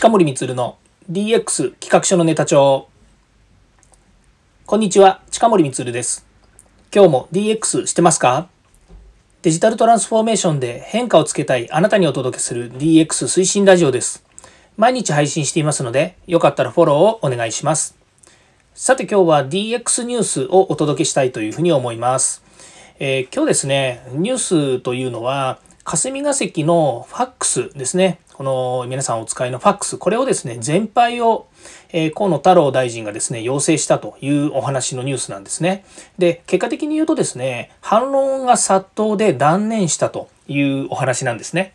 近森光の DX 企画書のネタ帳。こんにちは近森光です。今日も DX してますか？デジタルトランスフォーメーションで変化をつけたいあなたにお届けする DX 推進ラジオです。毎日配信していますのでよかったらフォローをお願いします。さて今日は DX ニュースをお届けしたいというふうに思います。えー、今日ですね、ニュースというのは、霞が関のファックスですね。この皆さんお使いのファックス、これをですね、全廃を、え、河野太郎大臣がですね、要請したというお話のニュースなんですね。で、結果的に言うとですね、反論が殺到で断念したというお話なんですね。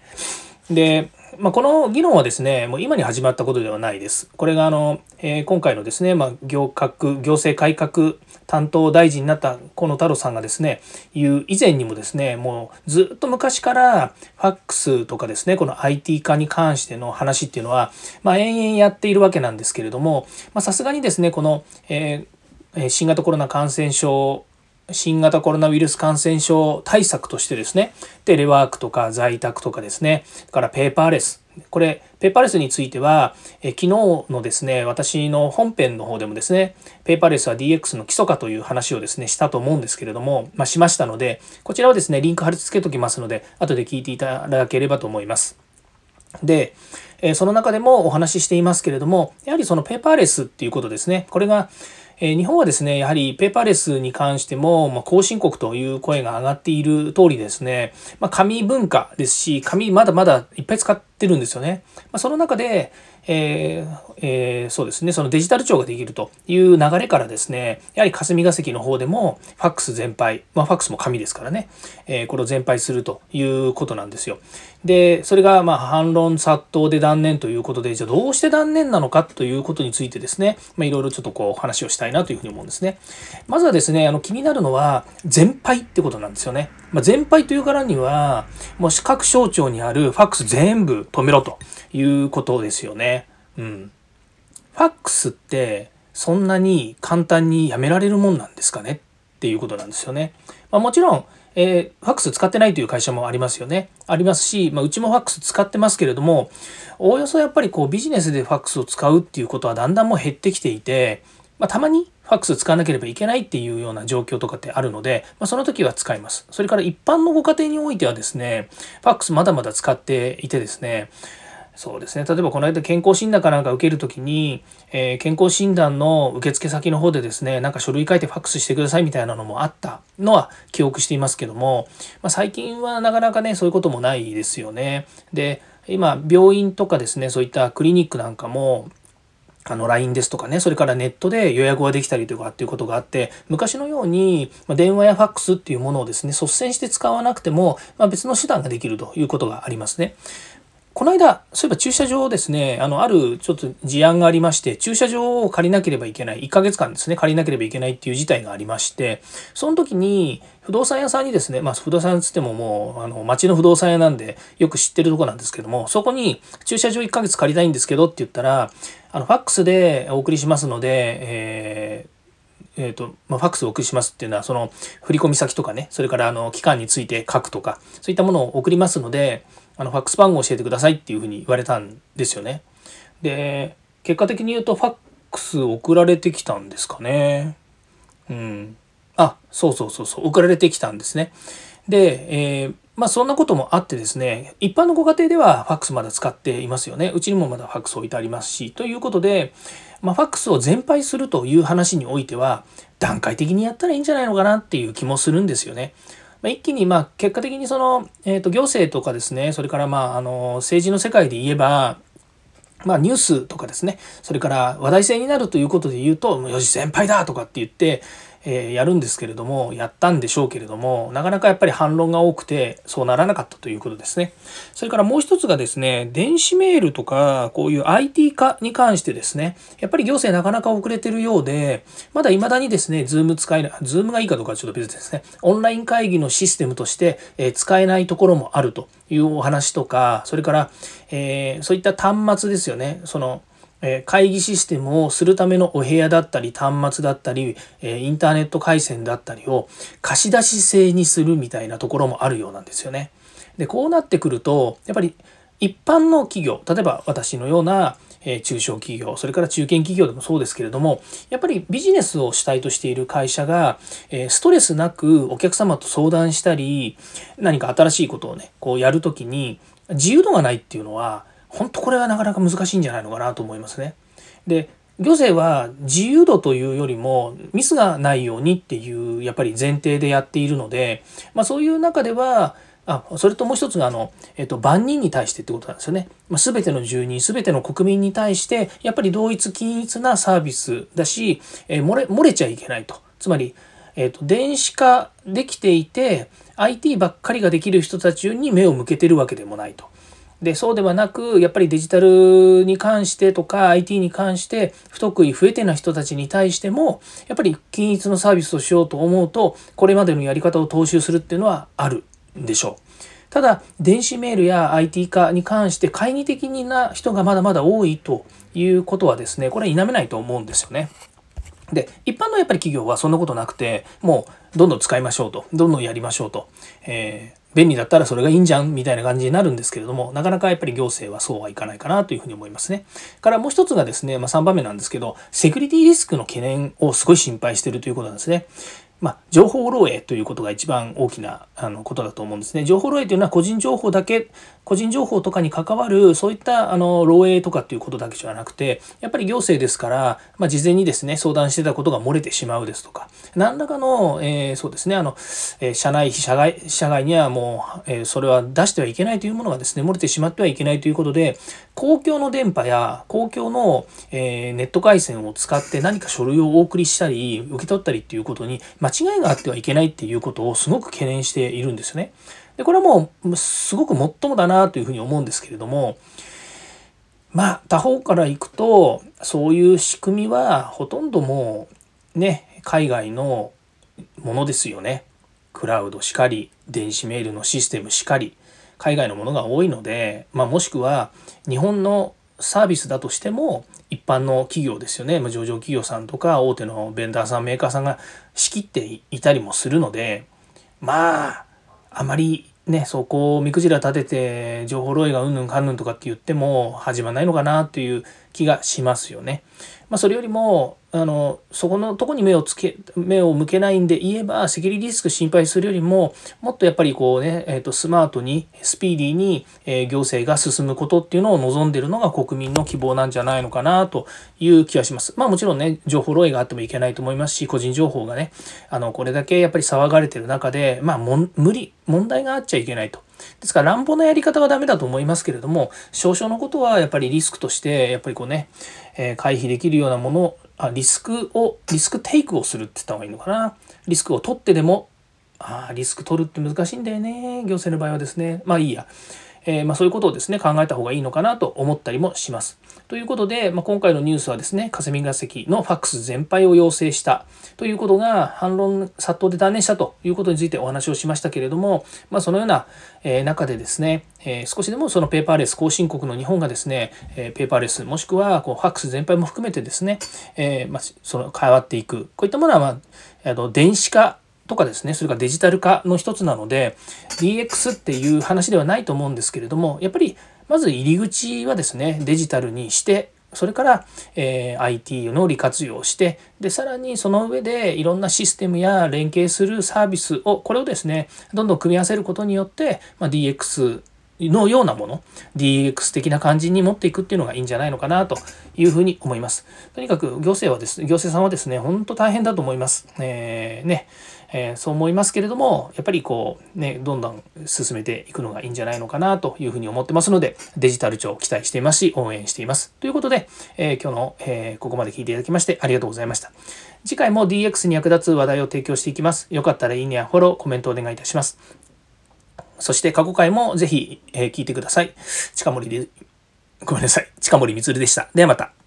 で、まあ、この議論はですね、もう今に始まったことではないです。これがあの、えー、今回のですね、まあ、行革、行政改革担当大臣になった河野太郎さんがですね、言う以前にもですね、もうずっと昔からファックスとかですね、この IT 化に関しての話っていうのは、まあ、延々やっているわけなんですけれども、さすがにですね、この、えー、新型コロナ感染症新型コロナウイルス感染症対策としてですね、テレワークとか在宅とかですね、からペーパーレス。これ、ペーパーレスについては、え昨日のですね、私の本編の方でもですね、ペーパーレスは DX の基礎かという話をですね、したと思うんですけれども、まあ、しましたので、こちらはですね、リンク貼り付けときますので、後で聞いていただければと思います。で、えその中でもお話ししていますけれども、やはりそのペーパーレスっていうことですね、これが、え日本はですね、やはりペーパーレスに関しても、ま後進国という声が上がっている通りですね、まあ、紙文化ですし、紙まだまだいっぱい使っててるんですよね。まあ、その中で、えーえー、そうですね、そのデジタル庁ができるという流れからですね、やはり霞が関の方でも、ファックス全廃、まあ、ファックスも紙ですからね、えー、これを全廃するということなんですよ。で、それがまあ反論殺到で断念ということで、じゃあどうして断念なのかということについてですね、まあ、いろいろちょっとこう話をしたいなというふうに思うんですね。まずはですね、あの気になるのは、全廃ってことなんですよね。まあ、全廃というからには、もう各省庁にあるファックス全部止めろということですよね。うん。ファックスってそんなに簡単にやめられるもんなんですかね？っていうことなんですよね。まあ、もちろん、えー、ファックス使ってないという会社もありますよね。ありますし、まあ、うちもファックス使ってますけれども、おおよそやっぱりこうビジネスでファックスを使うっていうことはだんだんもう減ってきていて、まあ、たまにファックス使わなければいけないっていうような状況とかってあるので、まあ、その時は使います。それから一般のご家庭においてはですね、ファックスまだまだ使っていてですね、そうですね例えばこの間健康診断かなんか受けるときに、えー、健康診断の受付先の方でですねなんか書類書いてファックスしてくださいみたいなのもあったのは記憶していますけども、まあ、最近はなかなかねそういうこともないですよね。で今病院とかですねそういったクリニックなんかもあの LINE ですとかね、それからネットで予約ができたりとかっていうことがあって、昔のように電話やファックスっていうものをですね、率先して使わなくても、まあ、別の手段ができるということがありますね。この間、そういえば駐車場ですね、あの、あるちょっと事案がありまして、駐車場を借りなければいけない、1ヶ月間ですね、借りなければいけないっていう事態がありまして、その時に、不動産屋さんにですね、まあ、不動産屋つってももう、あの、町の不動産屋なんで、よく知ってるとこなんですけども、そこに、駐車場1ヶ月借りたいんですけどって言ったら、あの、ファックスでお送りしますので、えーえーとまあ、ファックスをお送りしますっていうのはその振込先とかねそれからあの期間について書くとかそういったものを送りますのであのファックス番号を教えてくださいっていうふうに言われたんですよね。で結果的に言うとファックス送られてきたんですかね。うん。あそうそうそうそう送られてきたんですね。で、えー、まあそんなこともあってですね、一般のご家庭ではファックスまだ使っていますよね。うちにもまだファックス置いてありますし、ということで、まあ、ファックスを全廃するという話においては、段階的にやったらいいんじゃないのかなっていう気もするんですよね。まあ、一気にまあ結果的にその、えー、と行政とかですね、それからまああの政治の世界で言えば、まあ、ニュースとかですね、それから話題性になるということで言うと、よし、先輩だとかって言って、えー、やるんですけれどもやったんでしょうけれどもなかなかやっぱり反論が多くてそうならなかったということですね。それからもう一つがですね電子メールとかこういう IT 化に関してですねやっぱり行政なかなか遅れてるようでまだ未だにですね Zoom 使えない Zoom がいいかどうかはちょっと別ですね。オンライン会議のシステムとして、え使えないところもあるというお話とかそれから、えー、そういった端末ですよね。その会議システムをするためのお部屋だったり端末だったりインターネット回線だったりを貸し出し制にするみたいなところもあるようなんですよね。でこうなってくるとやっぱり一般の企業例えば私のような中小企業それから中堅企業でもそうですけれどもやっぱりビジネスを主体としている会社が、ストレスなくお客様と相談したり何か新しいことをねこうやるときに自由度がないっていうのは本当これはなかなか難しいんじゃないのかなと思いますね。で行政は自由度というよりもミスがないようにっていうやっぱり前提でやっているので、まあ、そういう中ではあそれともう一つがあの、えっと、万人に対してってことなんですよね。まあ、全ての住人全ての国民に対してやっぱり同一均一なサービスだし、えー、漏れ漏れちゃいけないと。つまり、えっと、電子化できていて IT ばっかりができる人たちに目を向けてるわけでもないと。でそうではなくやっぱりデジタルに関してとか IT に関して不得意不得手な人たちに対してもやっぱり均一のサービスをしようと思うとこれまでのやり方を踏襲するっていうのはあるんでしょう。ただ電子メールや IT 化に関して懐疑的な人がまだまだ多いということはですねこれは否めないと思うんですよね。で一般のやっぱり企業はそんなことなくてもうどんどん使いましょうとどんどんやりましょうと、えー便利だったらそれがいいんじゃんみたいな感じになるんですけれども、なかなかやっぱり行政はそうはいかないかなというふうに思いますね。からもう一つがですね、まあ、3番目なんですけど、セキュリティリスクの懸念をすごい心配してるということなんですね。まあ、情報漏洩ということが一番大きなあのことだと思うんですね。情報漏洩というのは個人情報だけ、個人情報とかに関わるそういったあの漏洩とかっていうことだけじゃなくて、やっぱり行政ですから、まあ、事前にですね、相談してたことが漏れてしまうですとか、何らかの、えー、そうですね、あの、えー、社内、社外、社外にはもう、えー、それは出してはいけないというものがですね、漏れてしまってはいけないということで、公共の電波や公共の、えネット回線を使って何か書類をお送りしたり、受け取ったりっていうことに間違いがあってはいけないっていうことをすごく懸念しているんですよね。で、これはもうすごくもっともだなというふうに思うんですけれども、まあ他方からいくとそういう仕組みはほとんどもうね海外のものですよね。クラウドしかり電子メールのシステムしかり海外のものが多いので、まあ、もしくは日本のサービスだとしても一般の企業ですよね、ま、上場企業さんとか大手のベンダーさんメーカーさんが仕切っていたりもするのでまああまりねそこを目くじら立てて情報漏洩がうんぬんかんぬんとかって言っても始まんないのかなっていう気がしますよね。まあ、それよりもあのそこのとこに目をつけ目を向けないんで言えばセキュリティリスク心配するよりももっとやっぱりこうね、えー、とスマートにスピーディーに、えー、行政が進むことっていうのを望んでるのが国民の希望なんじゃないのかなという気がします。まあもちろんね情報漏洩があってもいけないと思いますし個人情報がねあのこれだけやっぱり騒がれてる中でまあも無理問題があっちゃいけないと。ですから乱暴なやり方はダメだと思いますけれども少々のことはやっぱりリスクとしてやっぱりこうね、えー、回避できるようなものあリスクをリスクテイクをするって言った方がいいのかな。リスクを取ってでもあリスク取るって難しいんだよね。行政の場合はですね。まあいいや。えー、まあ、そういうことをですね、考えた方がいいのかなと思ったりもします。ということで、まあ、今回のニュースはですね、霞が関のファックス全廃を要請したということが反論殺到で断念したということについてお話をしましたけれども、まあ、そのような、えー、中でですね、えー、少しでもそのペーパーレス後進国の日本がですね、えペーパーレスもしくはこうファックス全廃も含めてですね、えまあ、その変わっていくこういったものは、まあ、あの電子化とかですね、それからデジタル化の一つなので、DX っていう話ではないと思うんですけれども、やっぱりまず入り口はですね、デジタルにして、それから、えー、IT の利活用してでさらにその上でいろんなシステムや連携するサービスをこれをですねどんどん組み合わせることによって、ま、DX のようなもの DX 的な感じに持っていくっていうのがいいんじゃないのかなというふうに思います。とにかく行政はですね、行政さんはですね、本当大変だと思います。えー、ね、えー、そう思いますけれども、やっぱりこうね、どんどん進めていくのがいいんじゃないのかなというふうに思ってますので、デジタル庁期待していますし、応援しています。ということで、えー、今日の、えここまで聞いていただきましてありがとうございました。次回も DX に役立つ話題を提供していきます。よかったらいいねやフォロー、コメントお願いいたします。そして過去回もぜひ、え、聞いてください。近森で、ごめんなさい。近森光でした。ではまた。